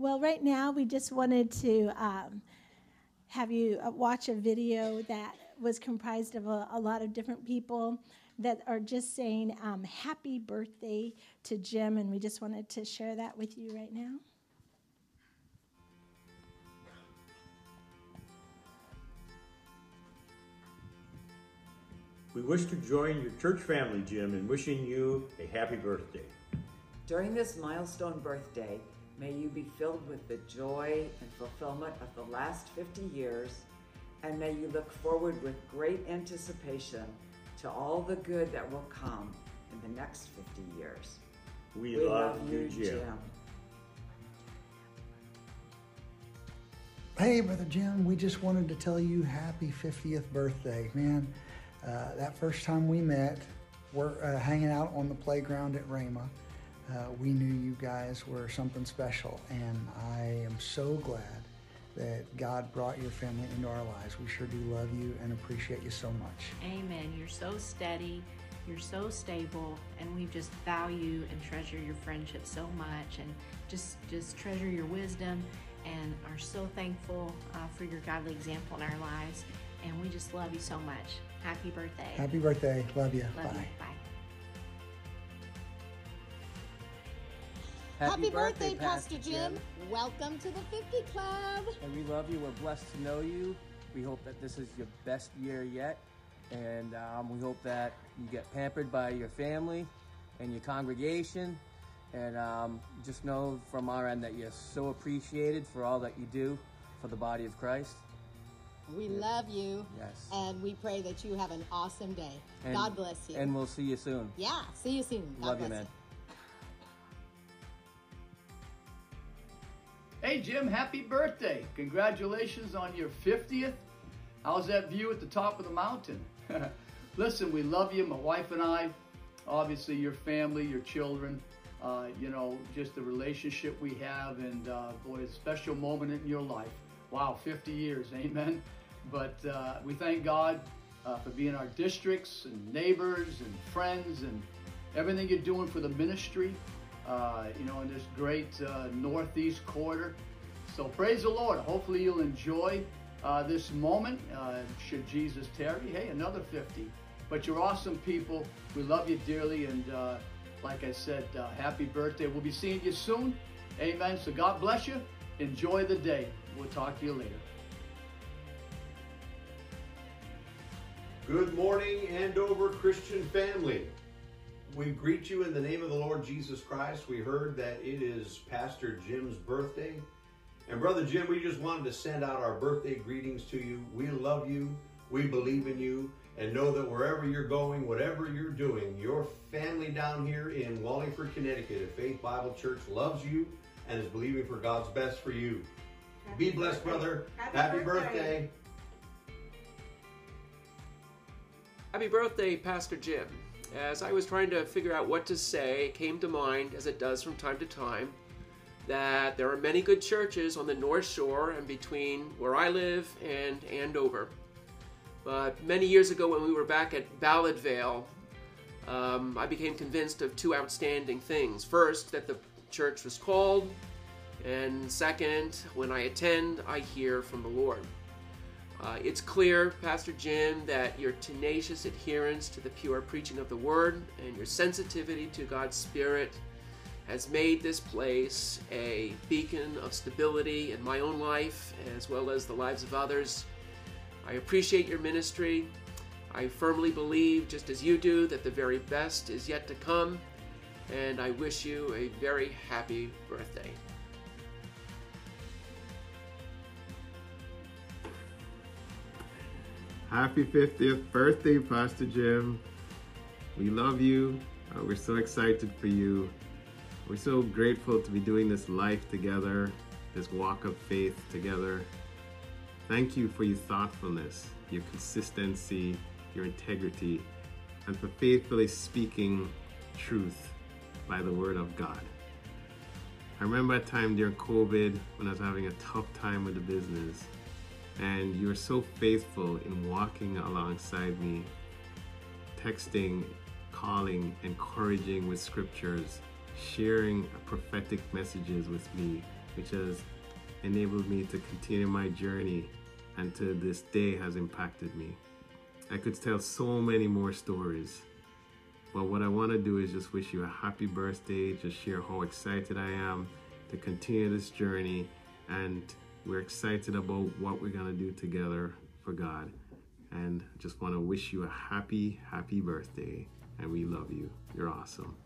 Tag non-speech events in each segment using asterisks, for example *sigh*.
Well, right now we just wanted to um, have you uh, watch a video that was comprised of a, a lot of different people that are just saying um, happy birthday to Jim, and we just wanted to share that with you right now. We wish to join your church family, Jim, in wishing you a happy birthday. During this milestone birthday, may you be filled with the joy and fulfillment of the last 50 years, and may you look forward with great anticipation to all the good that will come in the next 50 years. We, we love, love, you, Jim. Jim. Hey, Brother Jim, we just wanted to tell you happy 50th birthday, man. Uh, that first time we met, we're uh, hanging out on the playground at Rhema. Uh, we knew you guys were something special, and I am so glad that God brought your family into our lives. We sure do love you and appreciate you so much. Amen. You're so steady, you're so stable, and we just value and treasure your friendship so much, and just just treasure your wisdom, and are so thankful uh, for your godly example in our lives. And we just love you so much. Happy birthday. Happy birthday. Love you. Love Bye. You. Bye. Happy, Happy birthday, birthday, Pastor Jim. Jim. Welcome to the 50 Club. And we love you. We're blessed to know you. We hope that this is your best year yet. And um, we hope that you get pampered by your family and your congregation. And um, just know from our end that you're so appreciated for all that you do for the body of Christ. We love you. Yes. And we pray that you have an awesome day. And, God bless you. And we'll see you soon. Yeah, see you soon. God love you, man. You. Hey, Jim, happy birthday. Congratulations on your 50th. How's that view at the top of the mountain? *laughs* Listen, we love you, my wife and I, obviously your family, your children, uh, you know, just the relationship we have, and uh, boy, a special moment in your life. Wow, 50 years, *laughs* amen. But uh, we thank God uh, for being our districts and neighbors and friends and everything you're doing for the ministry, uh, you know, in this great uh, northeast quarter. So praise the Lord. Hopefully you'll enjoy uh, this moment. Uh, should Jesus tarry, hey, another 50. But you're awesome people. We love you dearly. And like I said, happy birthday. We'll be seeing you soon. Amen. So God bless you. Enjoy the day. We'll talk to you later. Good morning, Andover Christian family. We greet you in the name of the Lord Jesus Christ. We heard that it is Pastor Jim's birthday. And Brother Jim, we just wanted to send out our birthday greetings to you. We love you. We believe in you. And know that wherever you're going, whatever you're doing, your family down here in Wallingford, Connecticut at Faith Bible Church loves you and is believing for God's best for you. Happy Be blessed, birthday. brother. Happy, Happy birthday. birthday. Happy birthday, Pastor Jim. As I was trying to figure out what to say, it came to mind, as it does from time to time, that there are many good churches on the North Shore and between where I live and Andover. But many years ago, when we were back at Ballardvale, um, I became convinced of two outstanding things. First, that the church was called, and second, when I attend, I hear from the Lord. Uh, it's clear, Pastor Jim, that your tenacious adherence to the pure preaching of the Word and your sensitivity to God's Spirit has made this place a beacon of stability in my own life as well as the lives of others. I appreciate your ministry. I firmly believe, just as you do, that the very best is yet to come, and I wish you a very happy birthday. Happy 50th birthday, Pastor Jim. We love you. Uh, we're so excited for you. We're so grateful to be doing this life together, this walk of faith together. Thank you for your thoughtfulness, your consistency, your integrity, and for faithfully speaking truth by the word of God. I remember a time during COVID when I was having a tough time with the business and you're so faithful in walking alongside me, texting, calling, encouraging with scriptures, sharing prophetic messages with me. which has enabled me to continue my journey and to this day has impacted me. I could tell so many more stories. But what I want to do is just wish you a happy birthday, just share how excited I am to continue this journey. And we're excited about what we're going to do together for God. And just want to wish you a happy, happy birthday. And we love you. You're awesome.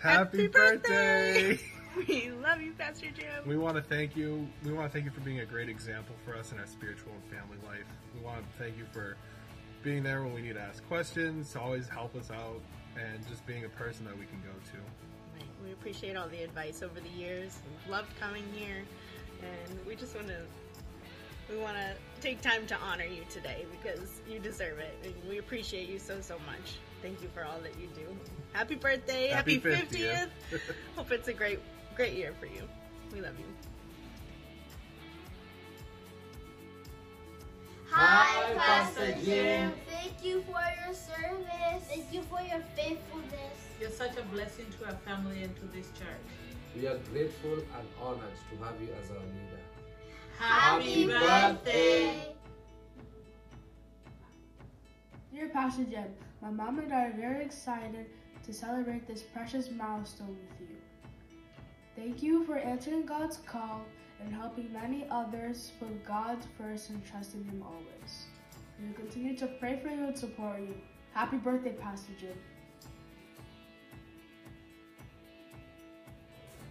Happy, birthday! *laughs* we love you, Pastor Jim. We want to thank you. We want to thank you for being a great example for us in our spiritual and family life. We want to thank you for being there when we need to ask questions, always help us out, and just being a person that we can go to. We appreciate all the advice over the years. We've loved coming here, and we just want to we want to take time to honor you today because you deserve it, and we appreciate you so so much. Thank you for all that you do. Happy birthday! Happy Happy 50th. fiftieth! *laughs* Hope it's a great great year for you. We love you. Hi, Pastor Jim. Thank you for your service. Thank you for your faithfulness. You're such a blessing to our family and to this church. We are grateful and honored to have you as our leader. Happy birthday. Dear Pastor Jim, my mom and I are very excited to celebrate this precious milestone with you. Thank you for answering God's call and helping many others put God first and trust in Him always. We will continue to pray for you and support you. Happy birthday, Pastor Jim.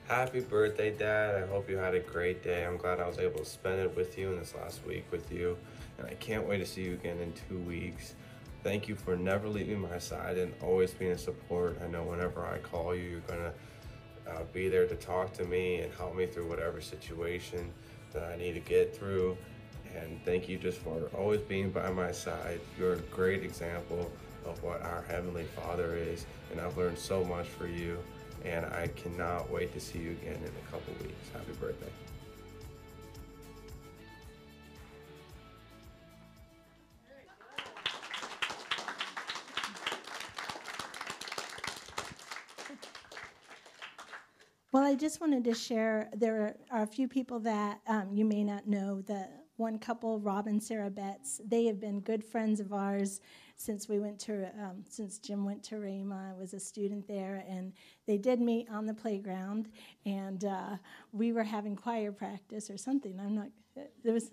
Happy birthday, Dad. I hope you had a great day. I'm glad I was able to spend it with you in this last week with you. And I can't wait to see you again in two weeks. Thank you for never leaving my side and always being a support. I know whenever I call you, you're going to uh, be there to talk to me and help me through whatever situation that I need to get through. And thank you just for always being by my side. You're a great example of what our Heavenly Father is. And I've learned so much for you and I cannot wait to see you again in a couple weeks. Happy birthday. Well, I just wanted to share there are a few people that um, you may not know. The one couple, Rob and Sarah Betts, they have been good friends of ours since we went to um, since Jim went to Rhema. I was a student there, and they did meet on the playground, and uh, we were having choir practice or something. I'm not. There was.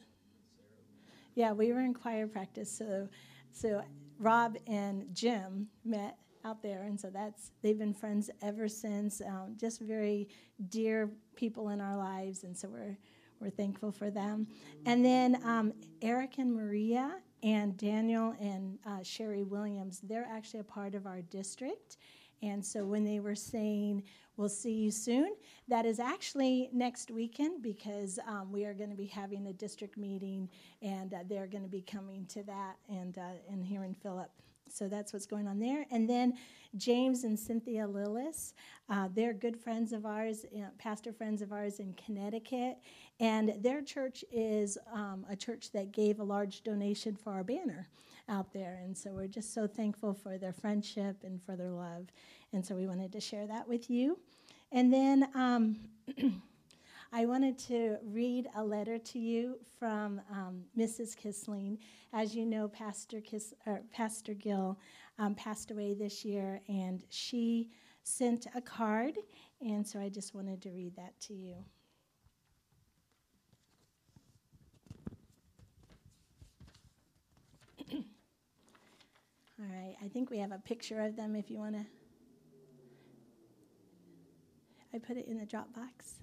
Yeah, we were in choir practice, so so Rob and Jim met out there, and so that's they've been friends ever since. Um, just very dear people in our lives, and so we're we're thankful for them. And then um, Eric and Maria and Daniel and uh, Sherry Williams, they're actually a part of our district. And so when they were saying, we'll see you soon, that is actually next weekend because um, we are going to be having a district meeting and uh, they're going to be coming to that and, uh, and here in Philip. So that's what's going on there. And then James and Cynthia Lillis, uh, they're good friends of ours, uh, pastor friends of ours in Connecticut. And their church is um, a church that gave a large donation for our banner out there. And so we're just so thankful for their friendship and for their love. And so we wanted to share that with you. And then um, *clears throat* I wanted to read a letter to you from um, Mrs. Kissling. As you know, Pastor, Pastor Gill um, passed away this year, and she sent a card. And so I just wanted to read that to you. All right, I think we have a picture of them if you want to. I put it in the Dropbox.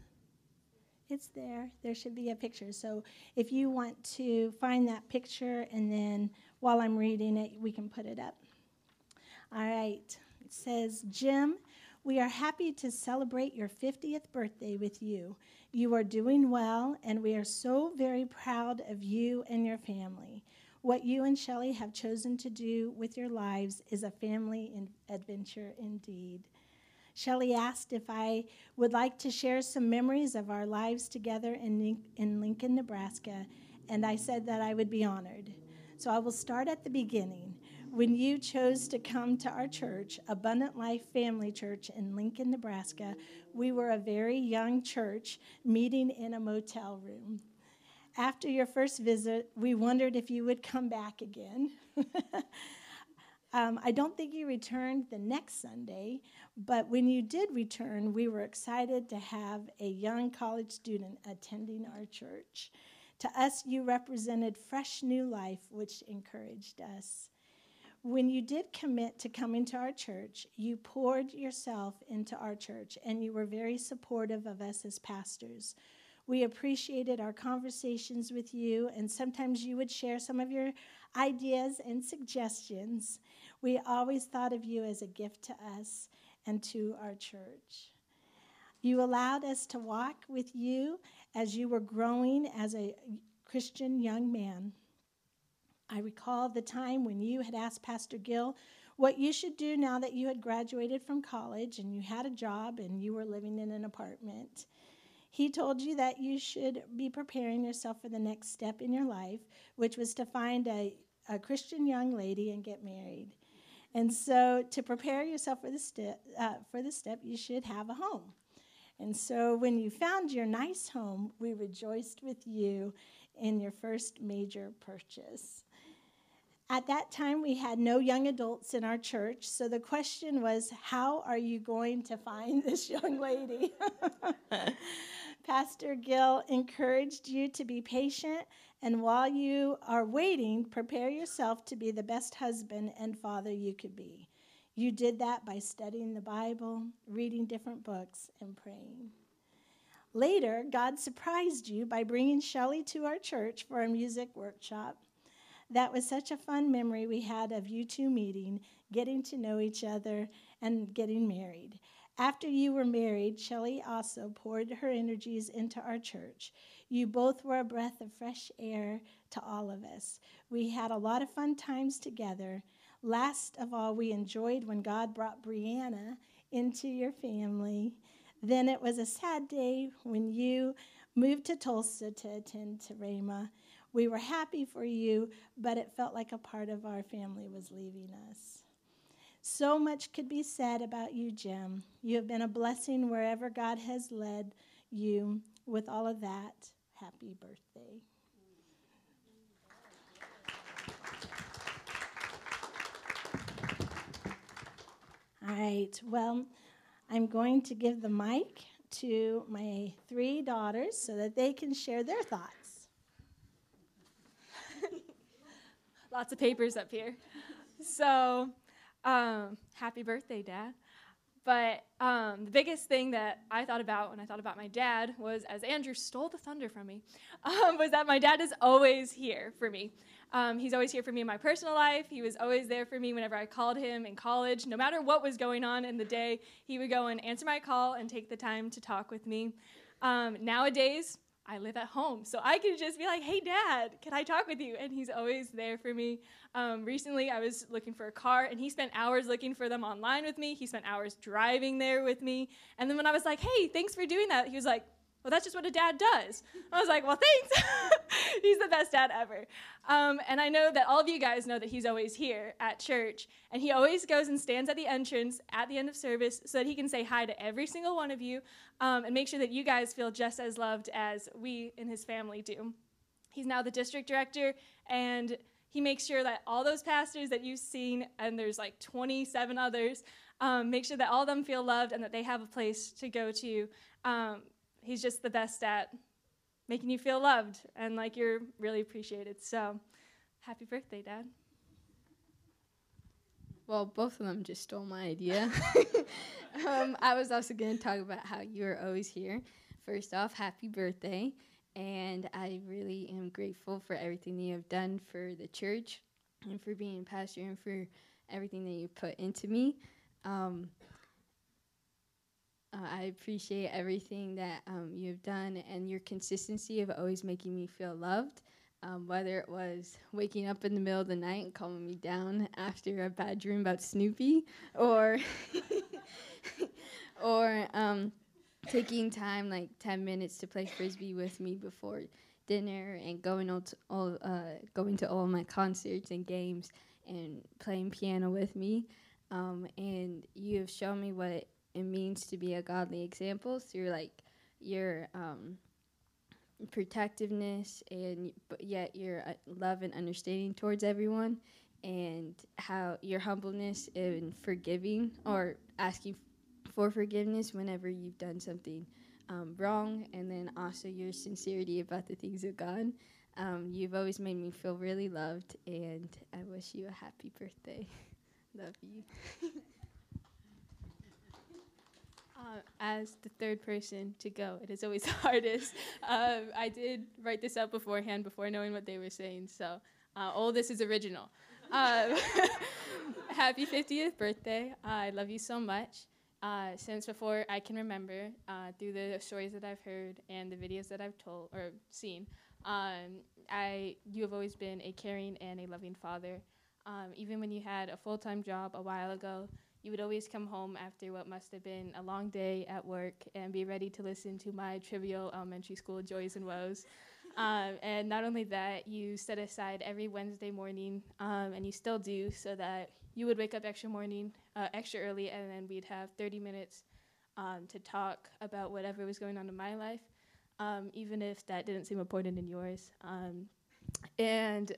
It's there. There should be a picture. So if you want to find that picture and then while I'm reading it, we can put it up. All right. It says, Jim, we are happy to celebrate your 50th birthday with you. You are doing well, and we are so very proud of you and your family. What you and Shelley have chosen to do with your lives is a family adventure indeed. Shelley asked if I would like to share some memories of our lives together in, in Lincoln, Nebraska, and I said that I would be honored. So I will start at the beginning. When you chose to come to our church, Abundant Life Family Church in Lincoln, Nebraska, we were a very young church meeting in a motel room. After your first visit, we wondered if you would come back again. *laughs* um, I don't think you returned the next Sunday, but when you did return, we were excited to have a young college student attending our church. To us, you represented fresh new life, which encouraged us. When you did commit to coming to our church, you poured yourself into our church and you were very supportive of us as pastors. We appreciated our conversations with you, and sometimes you would share some of your ideas and suggestions. We always thought of you as a gift to us and to our church. You allowed us to walk with you as you were growing as a Christian young man. I recall the time when you had asked Pastor Gill what you should do now that you had graduated from college and you had a job and you were living in an apartment. He told you that you should be preparing yourself for the next step in your life, which was to find a, a Christian young lady and get married. And so, to prepare yourself for the, step, uh, for the step, you should have a home. And so, when you found your nice home, we rejoiced with you in your first major purchase. At that time, we had no young adults in our church, so the question was, How are you going to find *laughs* this young lady? *laughs* Pastor Gill encouraged you to be patient, and while you are waiting, prepare yourself to be the best husband and father you could be. You did that by studying the Bible, reading different books, and praying. Later, God surprised you by bringing Shelley to our church for a music workshop. That was such a fun memory we had of you two meeting, getting to know each other, and getting married. After you were married, Shelley also poured her energies into our church. You both were a breath of fresh air to all of us. We had a lot of fun times together. Last of all, we enjoyed when God brought Brianna into your family. Then it was a sad day when you moved to Tulsa to attend to Rhema. We were happy for you, but it felt like a part of our family was leaving us. So much could be said about you, Jim. You have been a blessing wherever God has led you. With all of that, happy birthday. All right, well, I'm going to give the mic to my three daughters so that they can share their thoughts. Lots of papers up here. *laughs* So, um, happy birthday, Dad. But um, the biggest thing that I thought about when I thought about my dad was, as Andrew stole the thunder from me, *laughs* um, was that my dad is always here for me. Um, he's always here for me in my personal life. He was always there for me whenever I called him in college. No matter what was going on in the day, he would go and answer my call and take the time to talk with me. Um, nowadays, I live at home, so I can just be like, "Hey, Dad, can I talk with you?" And he's always there for me. Um, recently, I was looking for a car, and he spent hours looking for them online with me. He spent hours driving there with me. And then when I was like, "Hey, thanks for doing that," he was like, well, that's just what a dad does. I was like, well, thanks. *laughs* he's the best dad ever. Um, and I know that all of you guys know that he's always here at church. And he always goes and stands at the entrance at the end of service so that he can say hi to every single one of you um, and make sure that you guys feel just as loved as we in his family do. He's now the district director, and he makes sure that all those pastors that you've seen, and there's like 27 others, um, make sure that all of them feel loved and that they have a place to go to. Um, he's just the best at making you feel loved and like you're really appreciated. So, happy birthday, Dad. Well, both of them just stole my idea. *laughs* um, I was also going to talk about how you're always here. First off, happy birthday. And I really am grateful for everything that you have done for the church and for being a pastor and for everything that you put into me. Um, uh, I appreciate everything that um, you've done and your consistency of always making me feel loved. Um, whether it was waking up in the middle of the night and calming me down after a bad dream about Snoopy, or *laughs* or um, taking time like ten minutes to play frisbee with me before dinner and going all, to all uh, going to all my concerts and games and playing piano with me. Um, and you have shown me what it means to be a godly example through like your um, protectiveness and but yet your uh, love and understanding towards everyone and how your humbleness and forgiving or asking for forgiveness whenever you've done something um, wrong and then also your sincerity about the things of god. Um, you've always made me feel really loved and i wish you a happy birthday. *laughs* Love you *laughs* Uh, as the third person to go, it is always *laughs* the hardest. Um, I did write this out beforehand before knowing what they were saying, so uh, all this is original. Um, *laughs* happy 50th birthday. I love you so much. Uh, since before I can remember, uh, through the stories that I've heard and the videos that I've told or seen, um, I you have always been a caring and a loving father. Um, even when you had a full time job a while ago, you would always come home after what must have been a long day at work and be ready to listen to my trivial elementary school joys and woes. *laughs* Um, and not only that, you set aside every Wednesday morning, um, and you still do, so that you would wake up extra morning, uh, extra early, and then we'd have 30 minutes um, to talk about whatever was going on in my life, um, even if that didn't seem important in yours. Um, and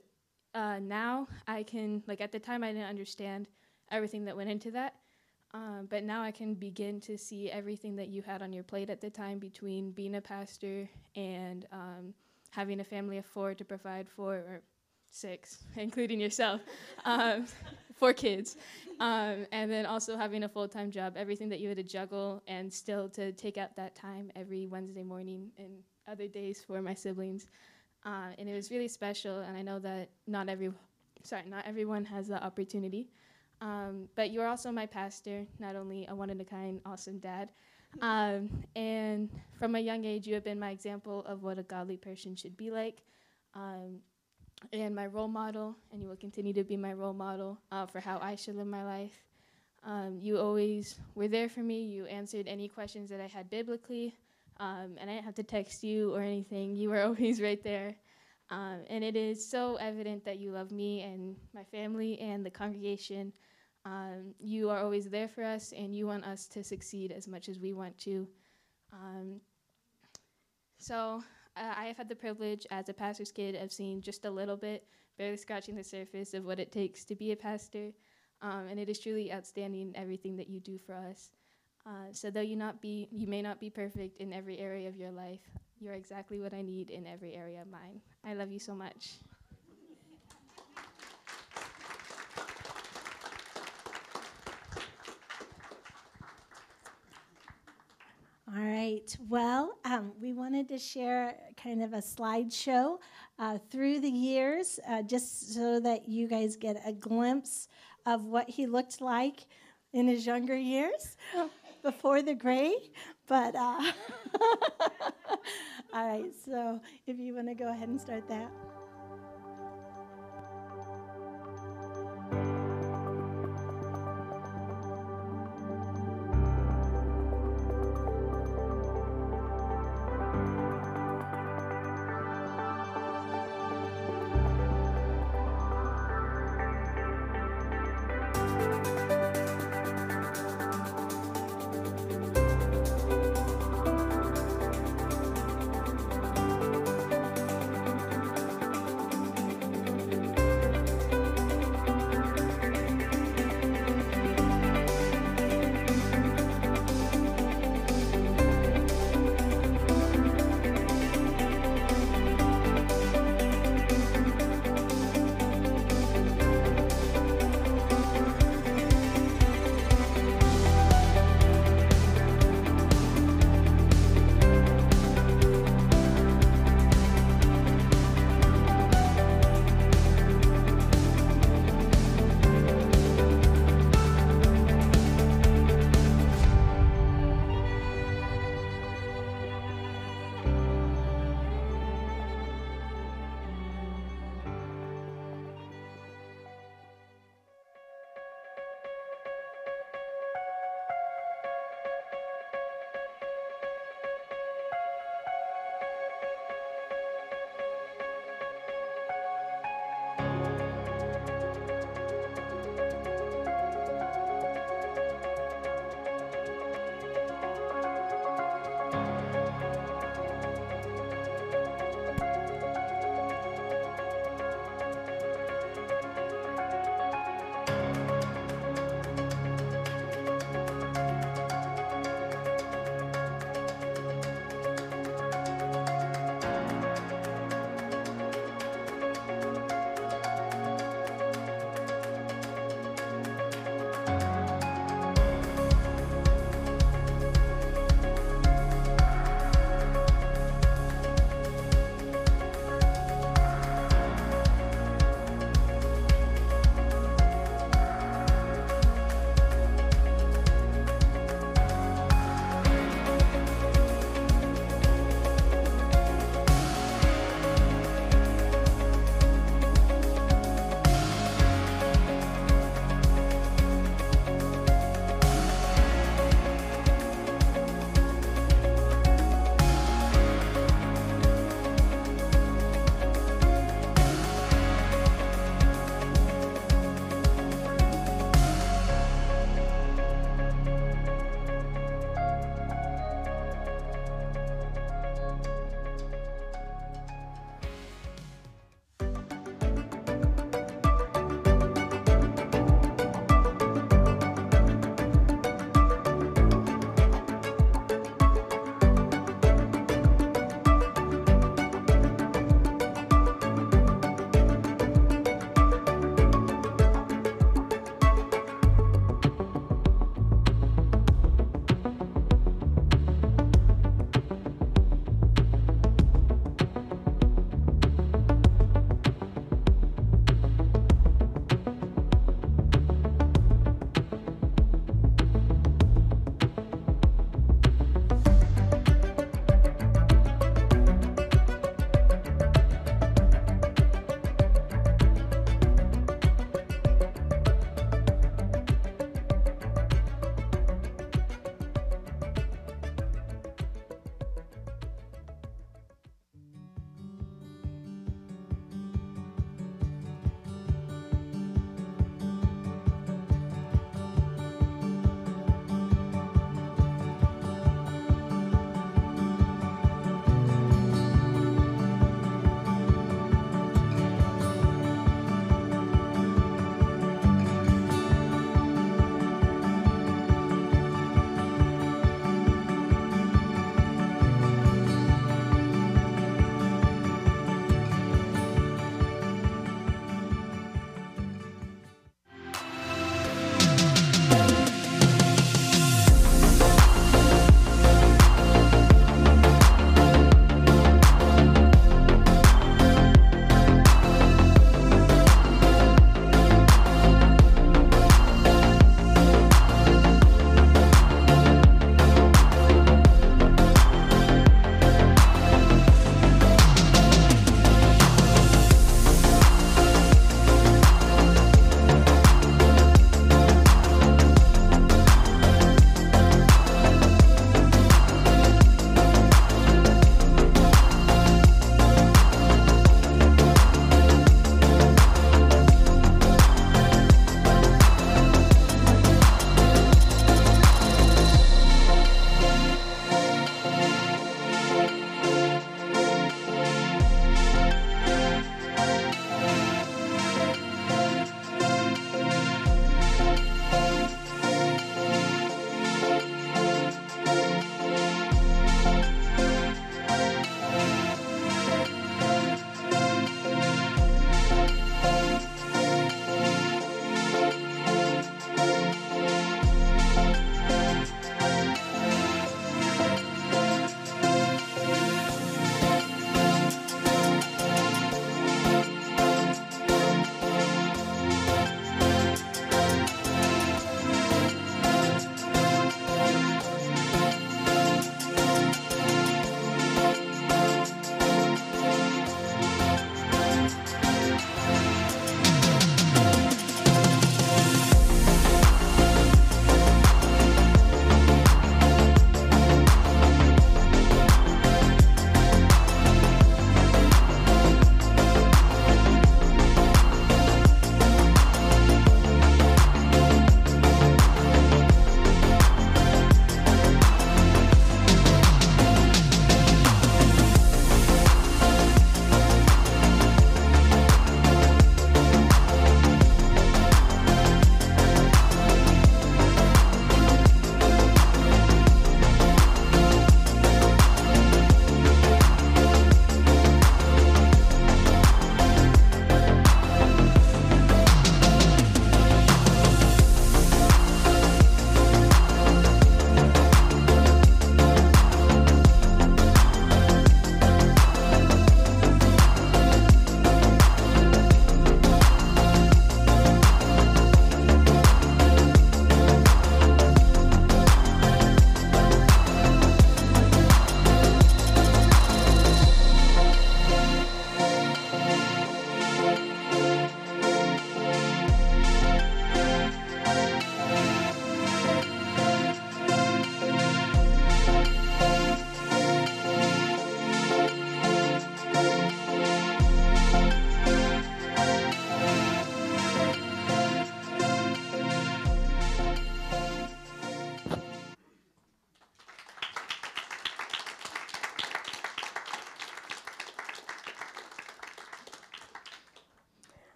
uh, now I can, like at the time, I didn't understand everything that went into that. Um, but now I can begin to see everything that you had on your plate at the time between being a pastor and um, having a family of four to provide for, or six, *laughs* including yourself, um, *laughs* four kids, um, and then also having a full time job, everything that you had to juggle, and still to take out that time every Wednesday morning and other days for my siblings. Uh, and it was really special, and I know that not every, sorry, not everyone has the opportunity. Um, but you're also my pastor, not only a one in a kind, awesome dad. Um, and from a young age, you have been my example of what a godly person should be like, um, and my role model, and you will continue to be my role model uh, for how I should live my life. Um, you always were there for me. You answered any questions that I had biblically, um, and I didn't have to text you or anything. You were *laughs* always right there. Um, and it is so evident that you love me and my family and the congregation. Um, you are always there for us, and you want us to succeed as much as we want to. Um, so, uh, I have had the privilege as a pastor's kid of seeing just a little bit, barely scratching the surface of what it takes to be a pastor. Um, and it is truly outstanding everything that you do for us. Uh, so, though you not be, you may not be perfect in every area of your life, you're exactly what I need in every area of mine. I love you so much. All right. Well, um, we wanted to share kind of a slideshow uh, through the years, uh, just so that you guys get a glimpse of what he looked like in his younger years *laughs* before the gray. But uh, *laughs* all right. So if you want to go ahead and start that.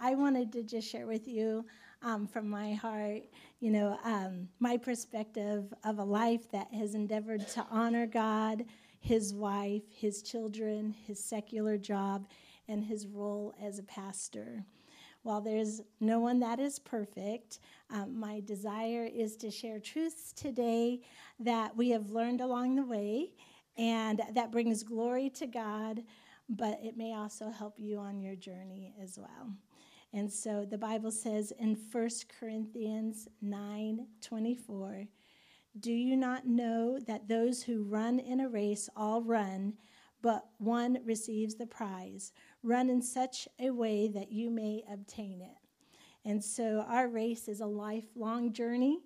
I wanted to just share with you um, from my heart, you know, um, my perspective of a life that has endeavored to honor God, his wife, his children, his secular job, and his role as a pastor. While there's no one that is perfect, um, my desire is to share truths today that we have learned along the way and that brings glory to God, but it may also help you on your journey as well. And so the Bible says in 1 Corinthians 9 24, Do you not know that those who run in a race all run, but one receives the prize? Run in such a way that you may obtain it. And so our race is a lifelong journey,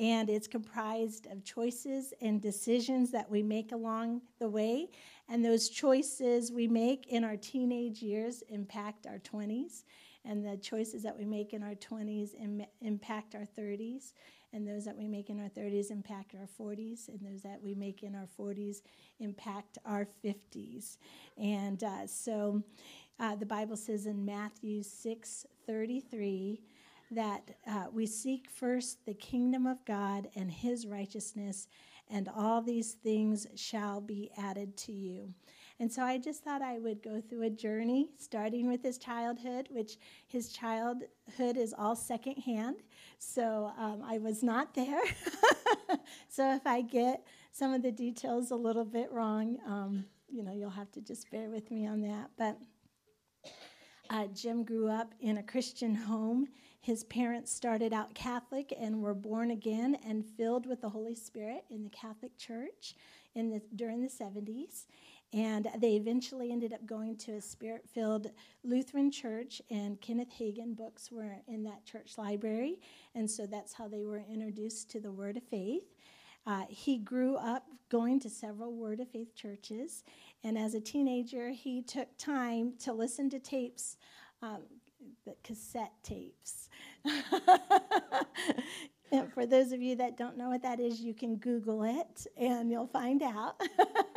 and it's comprised of choices and decisions that we make along the way. And those choices we make in our teenage years impact our 20s, and the choices that we make in our 20s Im- impact our 30s, and those that we make in our 30s impact our 40s, and those that we make in our 40s impact our 50s. And uh, so uh, the Bible says in Matthew 6 33 that uh, we seek first the kingdom of God and his righteousness, and all these things shall be added to you. And so I just thought I would go through a journey, starting with his childhood, which his childhood is all secondhand. So um, I was not there. *laughs* so if I get some of the details a little bit wrong, um, you know, you'll have to just bear with me on that. But uh, Jim grew up in a Christian home. His parents started out Catholic and were born again and filled with the Holy Spirit in the Catholic Church in the, during the 70s. And they eventually ended up going to a spirit filled Lutheran church, and Kenneth Hagin books were in that church library. And so that's how they were introduced to the Word of Faith. Uh, he grew up going to several Word of Faith churches, and as a teenager, he took time to listen to tapes, um, the cassette tapes. *laughs* *laughs* and for those of you that don't know what that is, you can Google it and you'll find out.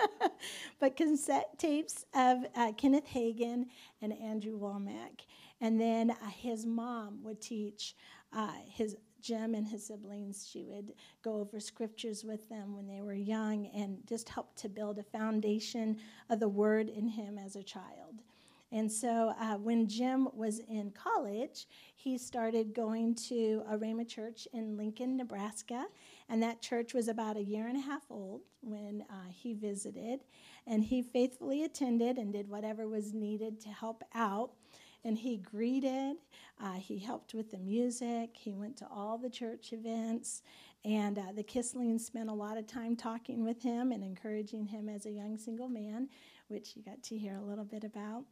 *laughs* but cassette tapes of uh, Kenneth Hagin and Andrew Wommack. And then uh, his mom would teach uh, his Jim and his siblings. She would go over scriptures with them when they were young and just help to build a foundation of the word in him as a child. And so uh, when Jim was in college, he started going to a Rhema church in Lincoln, Nebraska. And that church was about a year and a half old when uh, he visited. And he faithfully attended and did whatever was needed to help out. And he greeted, uh, he helped with the music, he went to all the church events. And uh, the Kislings spent a lot of time talking with him and encouraging him as a young single man, which you got to hear a little bit about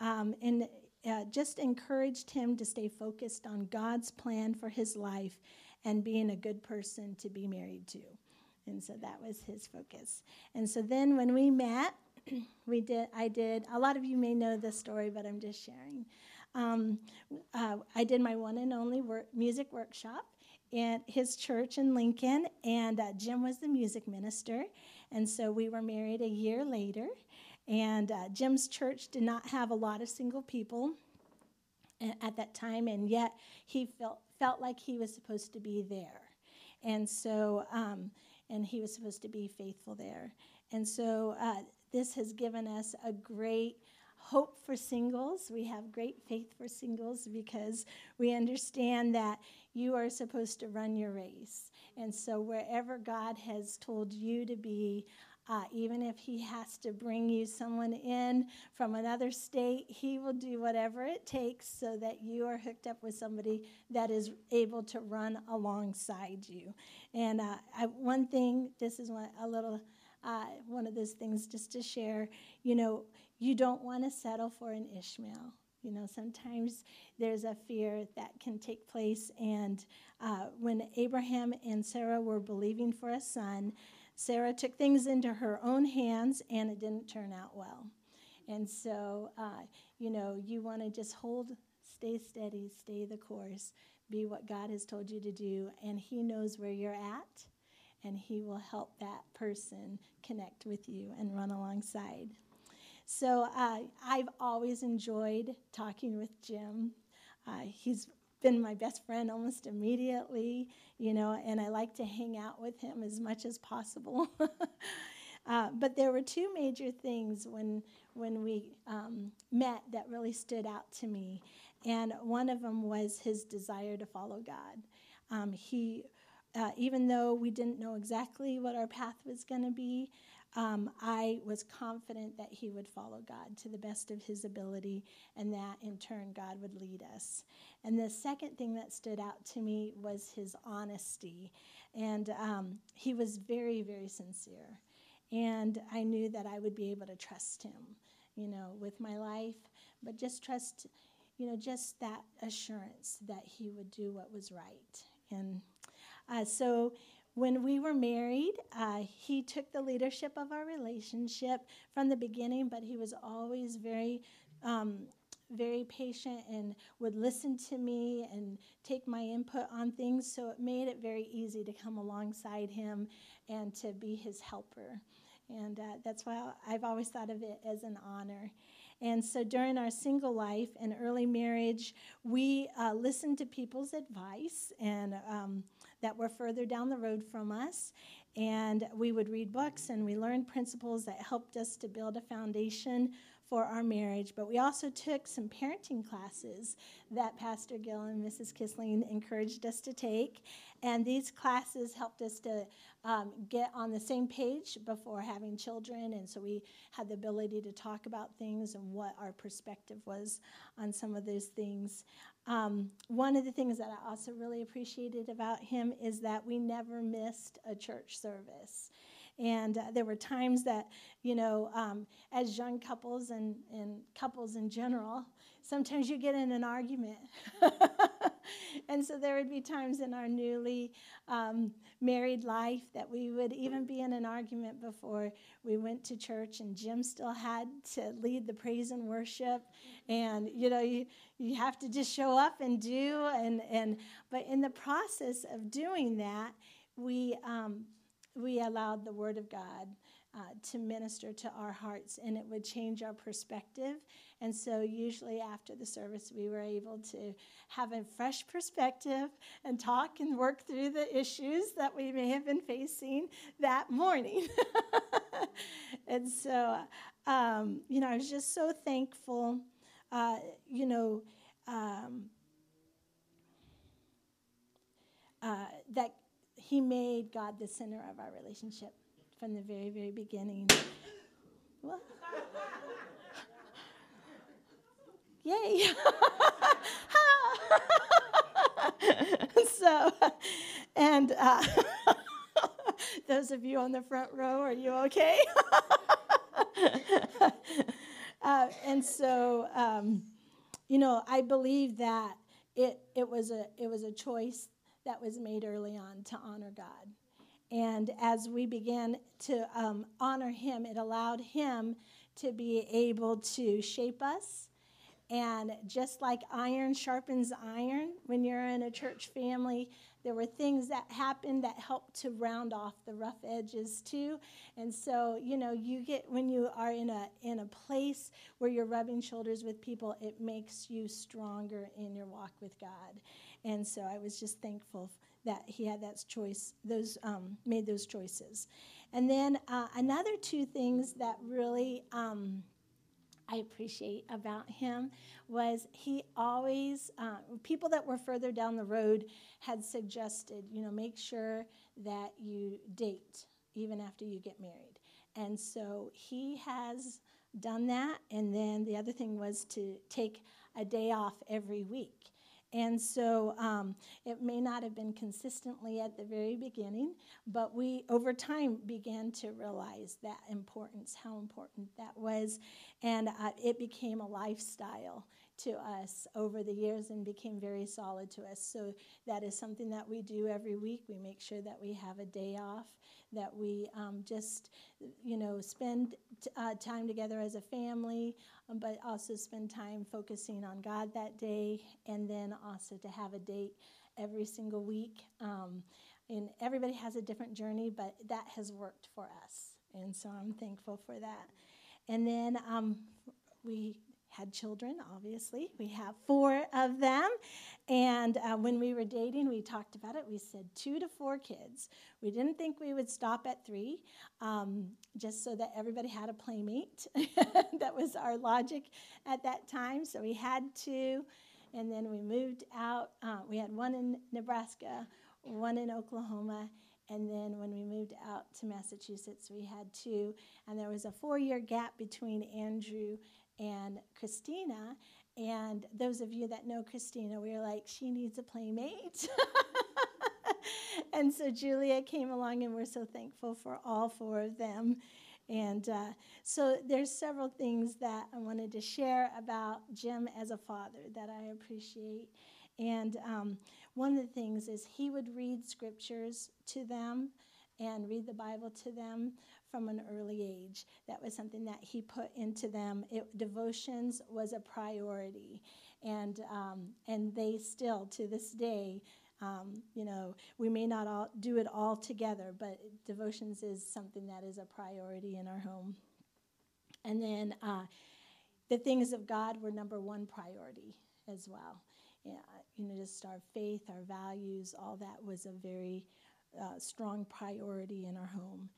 um, and uh, just encouraged him to stay focused on God's plan for his life and being a good person to be married to. And so that was his focus. And so then when we met, *clears throat* we did. I did. A lot of you may know this story, but I'm just sharing. Um, uh, I did my one and only work, music workshop at his church in Lincoln, and uh, Jim was the music minister. And so we were married a year later. And uh, Jim's church did not have a lot of single people at that time, and yet he felt felt like he was supposed to be there, and so um, and he was supposed to be faithful there, and so uh, this has given us a great hope for singles. We have great faith for singles because we understand that you are supposed to run your race. And so, wherever God has told you to be, uh, even if he has to bring you someone in from another state, he will do whatever it takes so that you are hooked up with somebody that is able to run alongside you. And uh, I, one thing, this is one, a little uh, one of those things just to share. You know, you don't want to settle for an Ishmael. You know, sometimes there's a fear that can take place. And uh, when Abraham and Sarah were believing for a son, Sarah took things into her own hands and it didn't turn out well. And so, uh, you know, you want to just hold, stay steady, stay the course, be what God has told you to do, and He knows where you're at, and He will help that person connect with you and run alongside. So uh, I've always enjoyed talking with Jim. uh, he's been my best friend almost immediately, you know, and I like to hang out with him as much as possible. *laughs* uh, but there were two major things when when we um, met that really stood out to me, and one of them was his desire to follow God. Um, he, uh, even though we didn't know exactly what our path was going to be, um, I was confident that he would follow God to the best of his ability, and that in turn God would lead us. And the second thing that stood out to me was his honesty. And um, he was very, very sincere. And I knew that I would be able to trust him, you know, with my life, but just trust, you know, just that assurance that he would do what was right. And uh, so when we were married, uh, he took the leadership of our relationship from the beginning, but he was always very, um, very patient and would listen to me and take my input on things. So it made it very easy to come alongside him and to be his helper. And uh, that's why I've always thought of it as an honor. And so during our single life and early marriage, we uh, listened to people's advice and um, that were further down the road from us. And we would read books and we learned principles that helped us to build a foundation for our marriage. But we also took some parenting classes that Pastor Gill and Mrs. Kissling encouraged us to take. And these classes helped us to um, get on the same page before having children. And so we had the ability to talk about things and what our perspective was on some of those things. Um, one of the things that I also really appreciated about him is that we never missed a church service. And uh, there were times that, you know, um, as young couples and, and couples in general, sometimes you get in an argument. *laughs* *laughs* and so there would be times in our newly um, married life that we would even be in an argument before we went to church, and Jim still had to lead the praise and worship. And, you know, you, you have to just show up and do. And, and, but in the process of doing that, we, um, we allowed the Word of God uh, to minister to our hearts and it would change our perspective. And so, usually after the service, we were able to have a fresh perspective and talk and work through the issues that we may have been facing that morning. *laughs* and so, um, you know, I was just so thankful, uh, you know. Um, uh, that he made God the center of our relationship from the very, very beginning. Yay! *laughs* *laughs* so, and uh, *laughs* those of you on the front row, are you okay? uh, and so, um, you know, I believe that it, it was a it was a choice that was made early on to honor God. And as we began to um, honor Him, it allowed Him to be able to shape us. And just like iron sharpens iron, when you're in a church family, there were things that happened that helped to round off the rough edges too. And so, you know, you get when you are in a in a place where you're rubbing shoulders with people, it makes you stronger in your walk with God. And so I was just thankful that he had that choice, those um, made those choices. And then uh, another two things that really um, I appreciate about him was he always, uh, people that were further down the road had suggested, you know, make sure that you date even after you get married. And so he has done that. And then the other thing was to take a day off every week. And so um, it may not have been consistently at the very beginning, but we over time began to realize that importance, how important that was. And uh, it became a lifestyle to us over the years and became very solid to us. So that is something that we do every week. We make sure that we have a day off, that we um, just, you know, spend uh, time together as a family, um, but also spend time focusing on God that day, and then also to have a date every single week. Um, and everybody has a different journey, but that has worked for us. And so I'm thankful for that. And then um, we had children, obviously. We have four of them. And uh, when we were dating, we talked about it. We said two to four kids. We didn't think we would stop at three, um, just so that everybody had a playmate. *laughs* that was our logic at that time. So we had two. And then we moved out. Uh, we had one in Nebraska, one in Oklahoma, and then when we moved out to Massachusetts, we had two. And there was a four year gap between Andrew and Christina. And those of you that know Christina, we were like, she needs a playmate. *laughs* and so Julia came along, and we're so thankful for all four of them. And uh, so there's several things that I wanted to share about Jim as a father that I appreciate. And um, one of the things is he would read scriptures to them and read the Bible to them from an early age. That was something that he put into them. It, devotions was a priority, and um, and they still to this day. Um, you know, we may not all do it all together, but devotions is something that is a priority in our home. And then uh, the things of God were number one priority as well. Yeah, you know, just our faith, our values, all that was a very uh, strong priority in our home.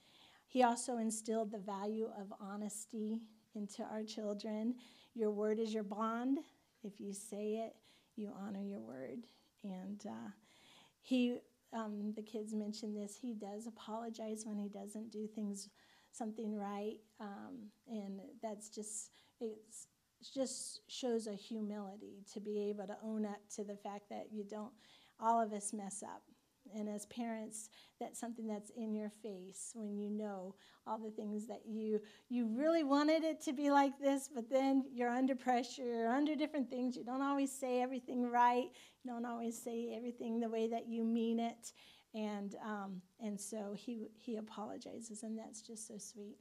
He also instilled the value of honesty into our children. Your word is your bond. If you say it, you honor your word. And uh, he, um, the kids mentioned this, he does apologize when he doesn't do things, something right. Um, and that's just, it's, it just shows a humility to be able to own up to the fact that you don't, all of us mess up. And as parents, that's something that's in your face when you know all the things that you you really wanted it to be like this, but then you're under pressure, you're under different things. You don't always say everything right. You don't always say everything the way that you mean it. And um, and so he he apologizes, and that's just so sweet.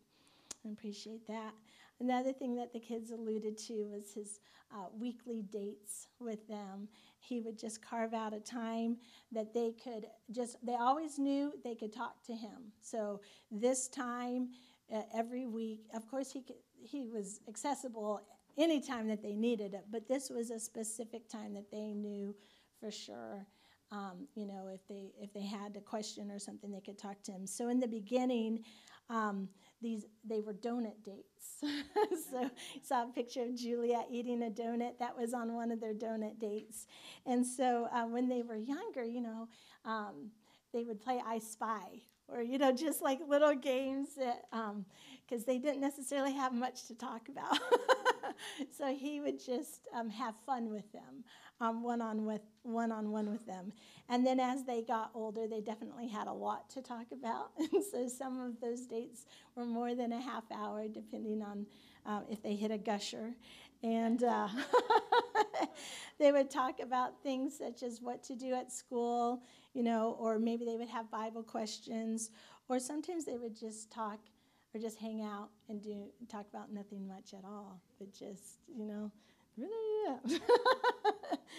I appreciate that. Another thing that the kids alluded to was his uh, weekly dates with them. He would just carve out a time that they could just, they always knew they could talk to him. So this time, uh, every week, of course, he, could, he was accessible anytime that they needed it, but this was a specific time that they knew for sure. Um, you know, if they if they had a question or something, they could talk to him. So in the beginning, um, these they were donut dates. *laughs* *laughs* so saw a picture of Julia eating a donut. That was on one of their donut dates. And so uh, when they were younger, you know, um, they would play I Spy or you know just like little games that um, they didn't necessarily have much to talk about. *laughs* so he would just um, have fun with them, one on with one on one with them. And then as they got older, they definitely had a lot to talk about. *laughs* And so some of those dates were more than a half hour, depending on uh, if they hit a gusher. And uh, *laughs* they would talk about things such as what to do at school, you know, or maybe they would have Bible questions, or sometimes they would just talk or just hang out and do talk about nothing much at all, but just, you know, really, yeah.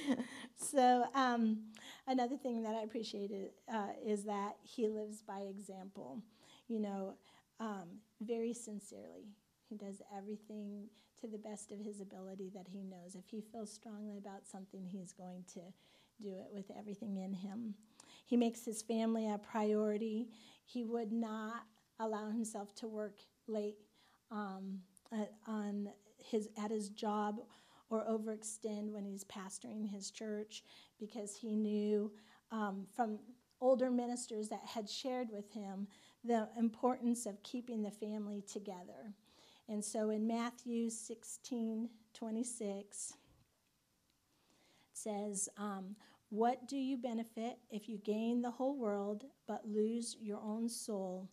*laughs* so, um, another thing that I appreciated uh, is that he lives by example, you know, um, very sincerely. He does everything to the best of his ability that he knows. If he feels strongly about something, he's going to do it with everything in him. He makes his family a priority. He would not allow himself to work late um, on his at his job or overextend when he's pastoring his church because he knew um, from older ministers that had shared with him the importance of keeping the family together. And so in Matthew 16 26, it says, um, What do you benefit if you gain the whole world but lose your own soul?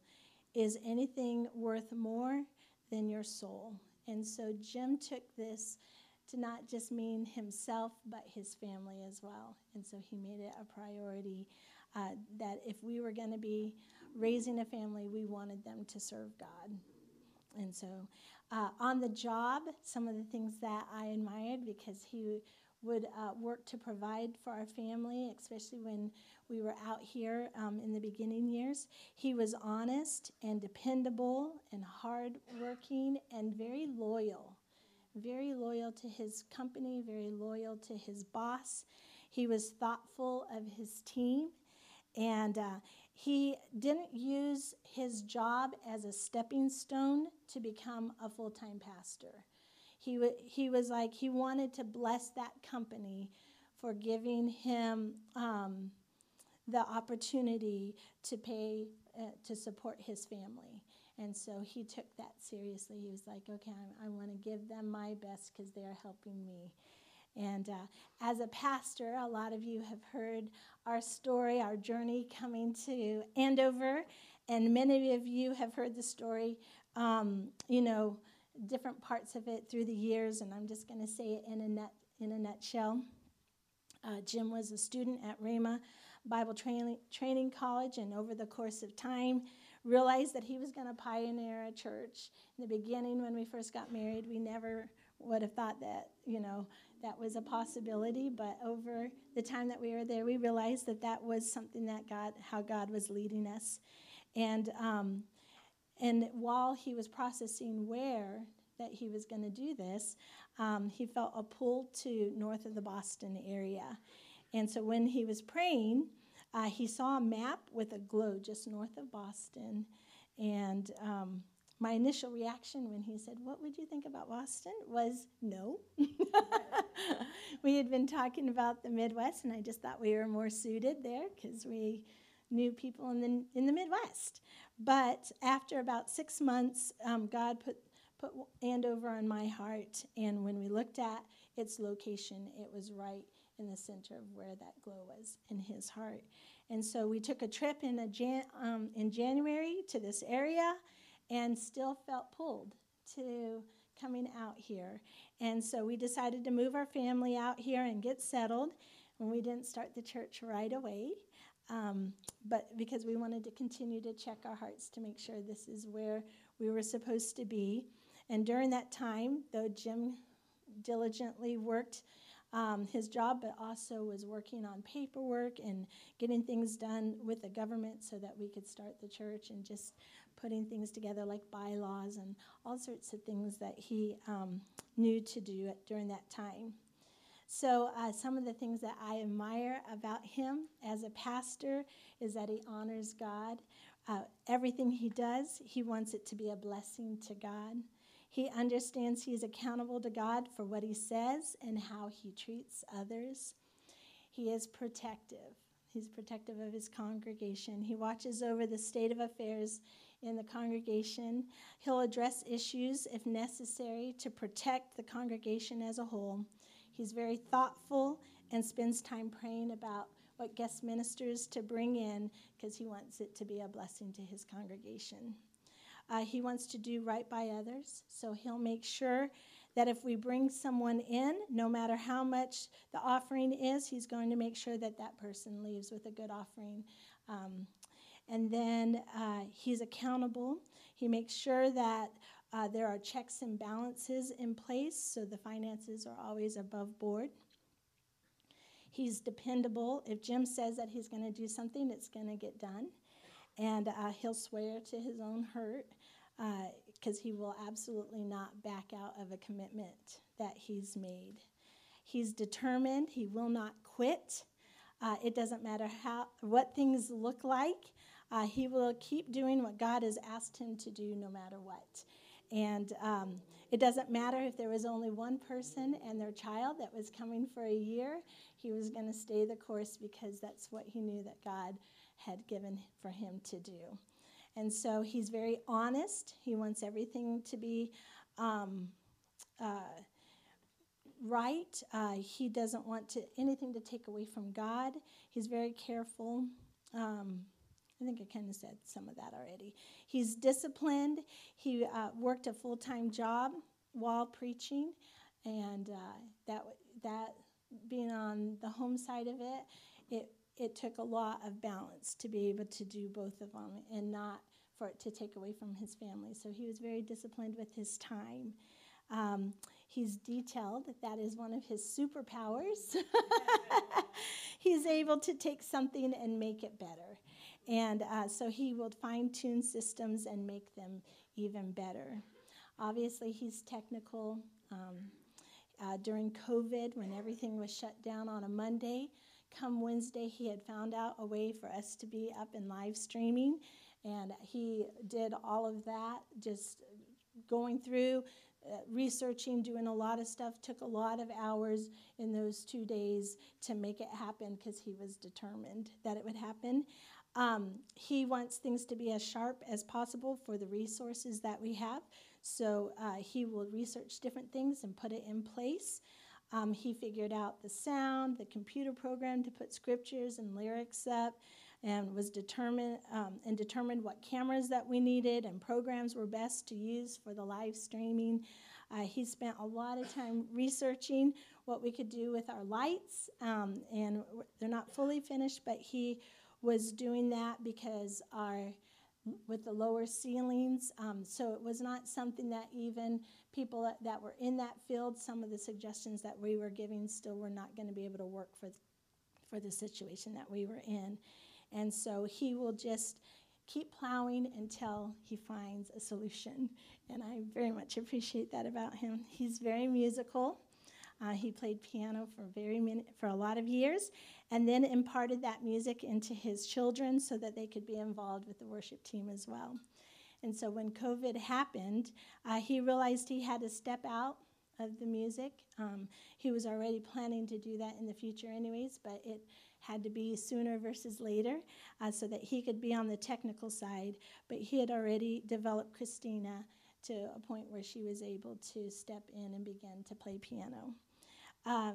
Is anything worth more than your soul? And so Jim took this to not just mean himself, but his family as well. And so he made it a priority uh, that if we were going to be raising a family, we wanted them to serve God. And so uh, on the job, some of the things that I admired because he would uh, work to provide for our family, especially when we were out here um, in the beginning years. He was honest and dependable and hardworking and very loyal very loyal to his company, very loyal to his boss. He was thoughtful of his team, and uh, he didn't use his job as a stepping stone to become a full time pastor. He, w- he was like, he wanted to bless that company for giving him um, the opportunity to pay, uh, to support his family. And so he took that seriously. He was like, okay, I, I want to give them my best because they're helping me. And uh, as a pastor, a lot of you have heard our story, our journey coming to Andover, and many of you have heard the story, um, you know, different parts of it through the years, and I'm just going to say it in a, nut, in a nutshell. Uh, Jim was a student at Rhema Bible Training, Training College, and over the course of time, realized that he was going to pioneer a church. In the beginning, when we first got married, we never would have thought that, you know, that was a possibility. But over the time that we were there, we realized that that was something that God, how God was leading us. And, um, and while he was processing where that he was going to do this, um, he felt a pull to north of the Boston area. And so when he was praying, uh, he saw a map with a glow just north of Boston. And um, my initial reaction when he said, What would you think about Boston? was no. *laughs* we had been talking about the Midwest, and I just thought we were more suited there because we knew people in the, in the Midwest. But after about six months, um, God put, put Andover on my heart, and when we looked at its location, it was right in the center of where that glow was in his heart. And so we took a trip in, a Jan- um, in January to this area and still felt pulled to coming out here. And so we decided to move our family out here and get settled. And we didn't start the church right away, um, but because we wanted to continue to check our hearts to make sure this is where we were supposed to be. And during that time, though Jim diligently worked um, his job, but also was working on paperwork and getting things done with the government so that we could start the church and just putting things together like bylaws and all sorts of things that he um, knew to do during that time. So, uh, some of the things that I admire about him as a pastor is that he honors God. Uh, everything he does, he wants it to be a blessing to God. He understands he is accountable to God for what he says and how he treats others. He is protective. He's protective of his congregation. He watches over the state of affairs in the congregation. He'll address issues if necessary to protect the congregation as a whole. He's very thoughtful and spends time praying about what guest ministers to bring in because he wants it to be a blessing to his congregation. Uh, he wants to do right by others, so he'll make sure that if we bring someone in, no matter how much the offering is, he's going to make sure that that person leaves with a good offering. Um, and then uh, he's accountable. He makes sure that uh, there are checks and balances in place so the finances are always above board. He's dependable. If Jim says that he's going to do something, it's going to get done and uh, he'll swear to his own hurt because uh, he will absolutely not back out of a commitment that he's made. He's determined, he will not quit. Uh, it doesn't matter how what things look like. Uh, he will keep doing what God has asked him to do, no matter what. And um, it doesn't matter if there was only one person and their child that was coming for a year. He was going to stay the course because that's what he knew that God had given for him to do. And so he's very honest. He wants everything to be um, uh, right. Uh, he doesn't want to, anything to take away from God. He's very careful. Um, I think I kind of said some of that already. He's disciplined. He uh, worked a full time job while preaching, and uh, that that being on the home side of it, it it took a lot of balance to be able to do both of them and not for it to take away from his family. So he was very disciplined with his time. Um, he's detailed, that is one of his superpowers. *laughs* he's able to take something and make it better. And uh, so he will fine tune systems and make them even better. Obviously, he's technical Um, uh, during COVID, when everything was shut down on a Monday, come Wednesday, he had found out a way for us to be up and live streaming. And he did all of that, just going through, uh, researching, doing a lot of stuff, took a lot of hours in those two days to make it happen because he was determined that it would happen. Um, he wants things to be as sharp as possible for the resources that we have. So uh, he will research different things and put it in place. Um, he figured out the sound, the computer program to put scriptures and lyrics up, and was determined um, and determined what cameras that we needed and programs were best to use for the live streaming. Uh, he spent a lot of time researching what we could do with our lights, um, and they're not fully finished, but he was doing that because our with the lower ceilings. Um, so it was not something that even people that, were in that field, some of the suggestions that we were giving still were not going to be able to work for, for the situation that we were in. And so he will just keep plowing until he finds a solution. And I very much appreciate that about him. He's very musical. Uh, he played piano for very many, for a lot of years, and then imparted that music into his children so that they could be involved with the worship team as well. And so when COVID happened, uh, he realized he had to step out of the music. Um, he was already planning to do that in the future, anyways, but it had to be sooner versus later uh, so that he could be on the technical side. But he had already developed Christina to a point where she was able to step in and begin to play piano. Uh,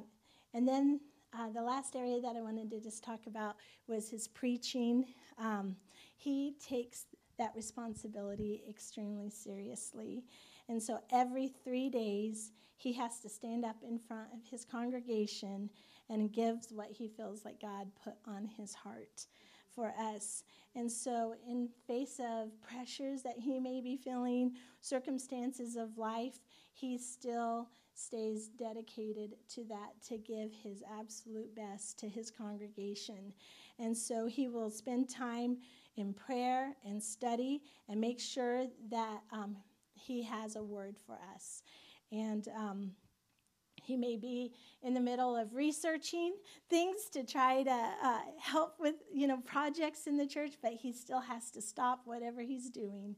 and then uh, the last area that I wanted to just talk about was his preaching. Um, he takes that responsibility extremely seriously. And so every three days, he has to stand up in front of his congregation and gives what he feels like God put on his heart for us. And so, in face of pressures that he may be feeling, circumstances of life, he still stays dedicated to that to give his absolute best to his congregation. And so he will spend time in prayer and study and make sure that um, he has a word for us. And um, he may be in the middle of researching things to try to uh, help with, you know, projects in the church, but he still has to stop whatever he's doing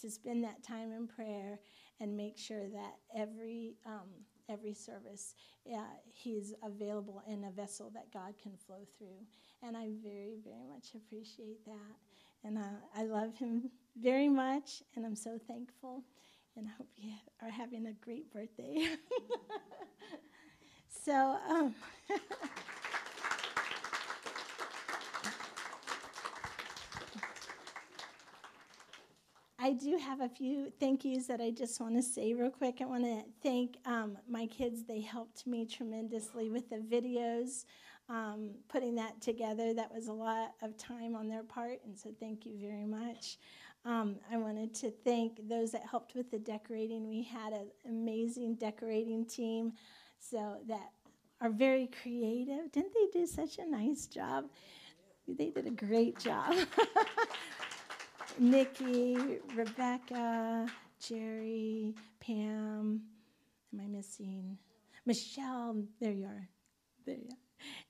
to spend that time in prayer and make sure that every um, every service uh, he's available in a vessel that God can flow through. And I very very much appreciate that, and uh, I love him very much, and I'm so thankful, and I hope you are having a great birthday. *laughs* so. Um, *laughs* I do have a few thank yous that I just want to say real quick. I want to thank um, my kids. They helped me tremendously with the videos, um, putting that together. That was a lot of time on their part, and so thank you very much. Um, I wanted to thank those that helped with the decorating. We had an amazing decorating team, so that are very creative. Didn't they do such a nice job? They did a great job. *laughs* Nikki, Rebecca, Jerry, Pam. Am I missing? Michelle, there you are. There you are.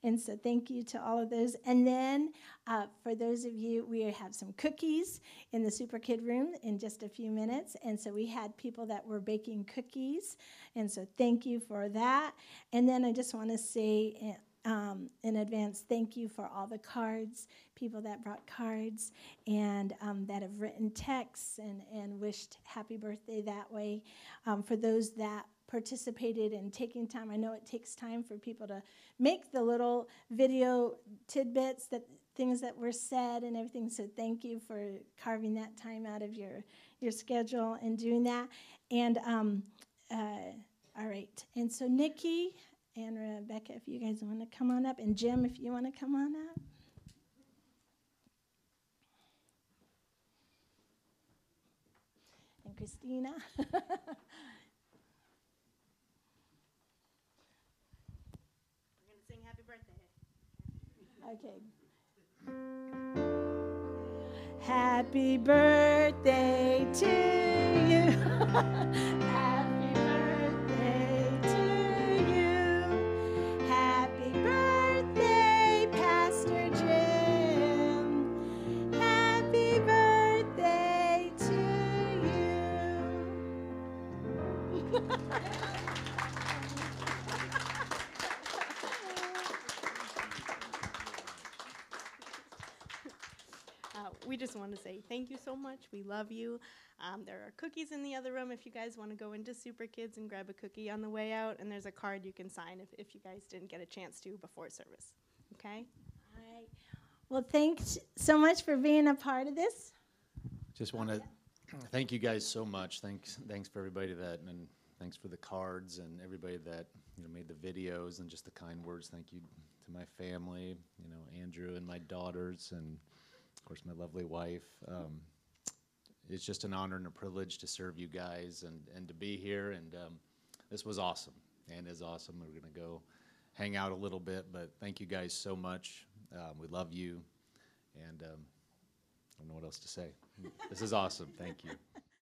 And so thank you to all of those. And then uh, for those of you, we have some cookies in the Super Kid room in just a few minutes. And so we had people that were baking cookies. And so thank you for that. And then I just want to say um, in advance, thank you for all the cards, people that brought cards and um, that have written texts and, and wished happy birthday that way. Um, for those that participated in taking time, I know it takes time for people to make the little video tidbits that things that were said and everything. So thank you for carving that time out of your your schedule and doing that. And um, uh, all right, and so Nikki and Rebecca, if you guys want to come on up, and Jim, if you want to come on up. And Christina. We're going to sing happy birthday. Okay. Happy birthday to you. *laughs* just want to say thank you so much. We love you. Um, there are cookies in the other room if you guys want to go into Super Kids and grab a cookie on the way out. And there's a card you can sign if, if you guys didn't get a chance to before service. Okay? All right. Well, thanks so much for being a part of this. Just want to thank you guys so much. Thanks, thanks for everybody that, and thanks for the cards and everybody that you know made the videos and just the kind words. Thank you to my family, you know Andrew and my daughters, and of course my lovely wife. Um, it's just an honor and a privilege to serve you guys and and to be here. And um, this was awesome and is awesome. We're gonna go hang out a little bit, but thank you guys so much. Um, we love you, and um, I don't know what else to say. This is awesome. Thank you. *laughs*